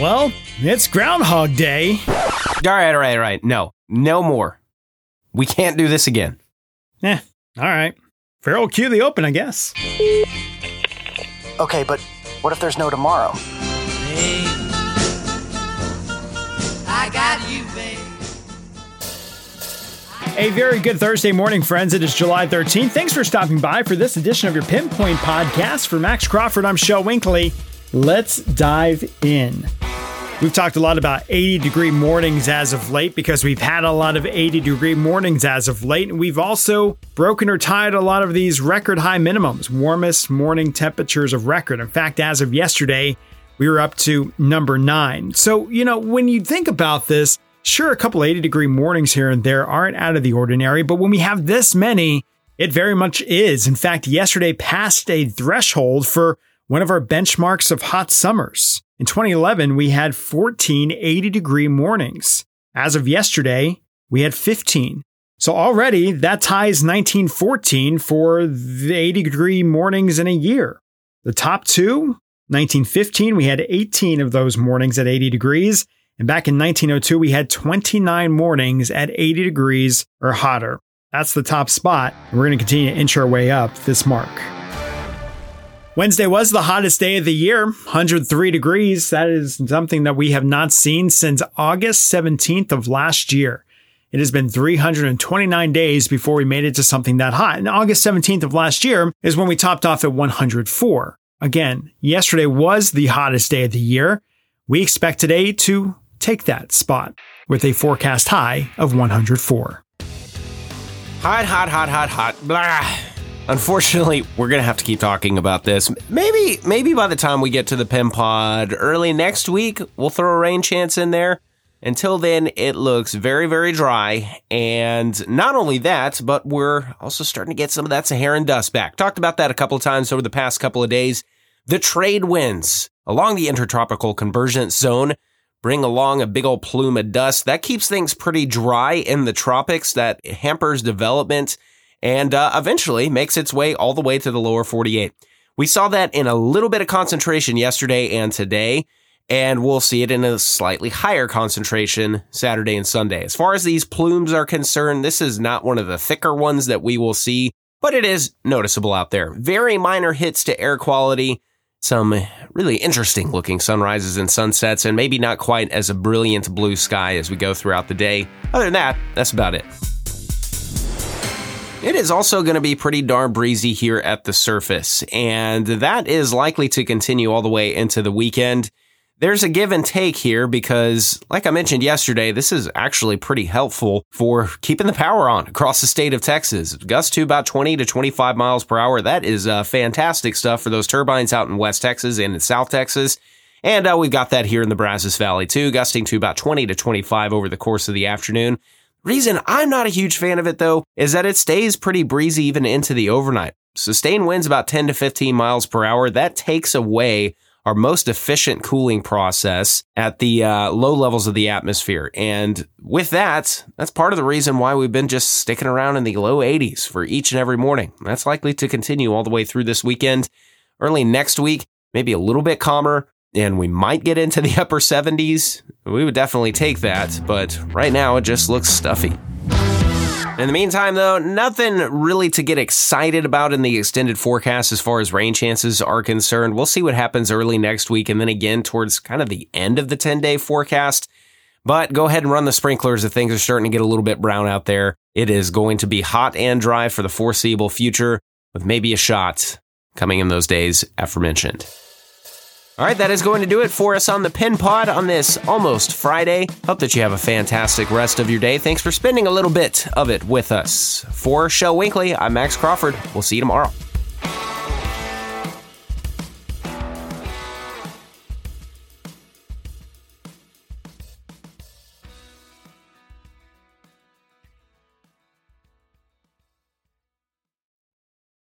Well, it's Groundhog Day. All right, all right, all right. No, no more. We can't do this again. Eh, all right. Farrell, cue the open, I guess. Okay, but what if there's no tomorrow? I got you, babe. A very good Thursday morning, friends. It is July 13th. Thanks for stopping by for this edition of your Pinpoint Podcast. For Max Crawford, I'm Shel Winkley. Let's dive in. We've talked a lot about 80 degree mornings as of late because we've had a lot of 80 degree mornings as of late. And we've also broken or tied a lot of these record high minimums, warmest morning temperatures of record. In fact, as of yesterday, we were up to number nine. So, you know, when you think about this, sure, a couple 80 degree mornings here and there aren't out of the ordinary, but when we have this many, it very much is. In fact, yesterday passed a threshold for one of our benchmarks of hot summers. In 2011, we had 14 80 degree mornings. As of yesterday, we had 15. So already that ties 1914 for the 80 degree mornings in a year. The top two, 1915, we had 18 of those mornings at 80 degrees. And back in 1902, we had 29 mornings at 80 degrees or hotter. That's the top spot. And we're going to continue to inch our way up this mark. Wednesday was the hottest day of the year, 103 degrees. That is something that we have not seen since August 17th of last year. It has been 329 days before we made it to something that hot. And August 17th of last year is when we topped off at 104. Again, yesterday was the hottest day of the year. We expect today to take that spot with a forecast high of 104. Hot, hot, hot, hot, hot. Blah. Unfortunately, we're gonna have to keep talking about this. Maybe, maybe by the time we get to the Pin Pod early next week, we'll throw a rain chance in there. Until then, it looks very, very dry. And not only that, but we're also starting to get some of that Saharan dust back. Talked about that a couple of times over the past couple of days. The trade winds along the intertropical convergence zone bring along a big old plume of dust. That keeps things pretty dry in the tropics. That hampers development and uh, eventually makes its way all the way to the lower 48. We saw that in a little bit of concentration yesterday and today, and we'll see it in a slightly higher concentration Saturday and Sunday. As far as these plumes are concerned, this is not one of the thicker ones that we will see, but it is noticeable out there. Very minor hits to air quality, some really interesting looking sunrises and sunsets, and maybe not quite as a brilliant blue sky as we go throughout the day. Other than that, that's about it. It is also going to be pretty darn breezy here at the surface, and that is likely to continue all the way into the weekend. There's a give and take here because, like I mentioned yesterday, this is actually pretty helpful for keeping the power on across the state of Texas. Gusts to about 20 to 25 miles per hour. That is uh, fantastic stuff for those turbines out in West Texas and in South Texas. And uh, we've got that here in the Brazos Valley too, gusting to about 20 to 25 over the course of the afternoon. Reason I'm not a huge fan of it though is that it stays pretty breezy even into the overnight. Sustained winds about 10 to 15 miles per hour. That takes away our most efficient cooling process at the uh, low levels of the atmosphere. And with that, that's part of the reason why we've been just sticking around in the low 80s for each and every morning. That's likely to continue all the way through this weekend. Early next week, maybe a little bit calmer, and we might get into the upper 70s. We would definitely take that, but right now it just looks stuffy. In the meantime, though, nothing really to get excited about in the extended forecast as far as rain chances are concerned. We'll see what happens early next week and then again towards kind of the end of the 10 day forecast. But go ahead and run the sprinklers if things are starting to get a little bit brown out there. It is going to be hot and dry for the foreseeable future, with maybe a shot coming in those days aforementioned. All right, that is going to do it for us on the Pin Pod on this almost Friday. Hope that you have a fantastic rest of your day. Thanks for spending a little bit of it with us. For Shel Winkley, I'm Max Crawford. We'll see you tomorrow.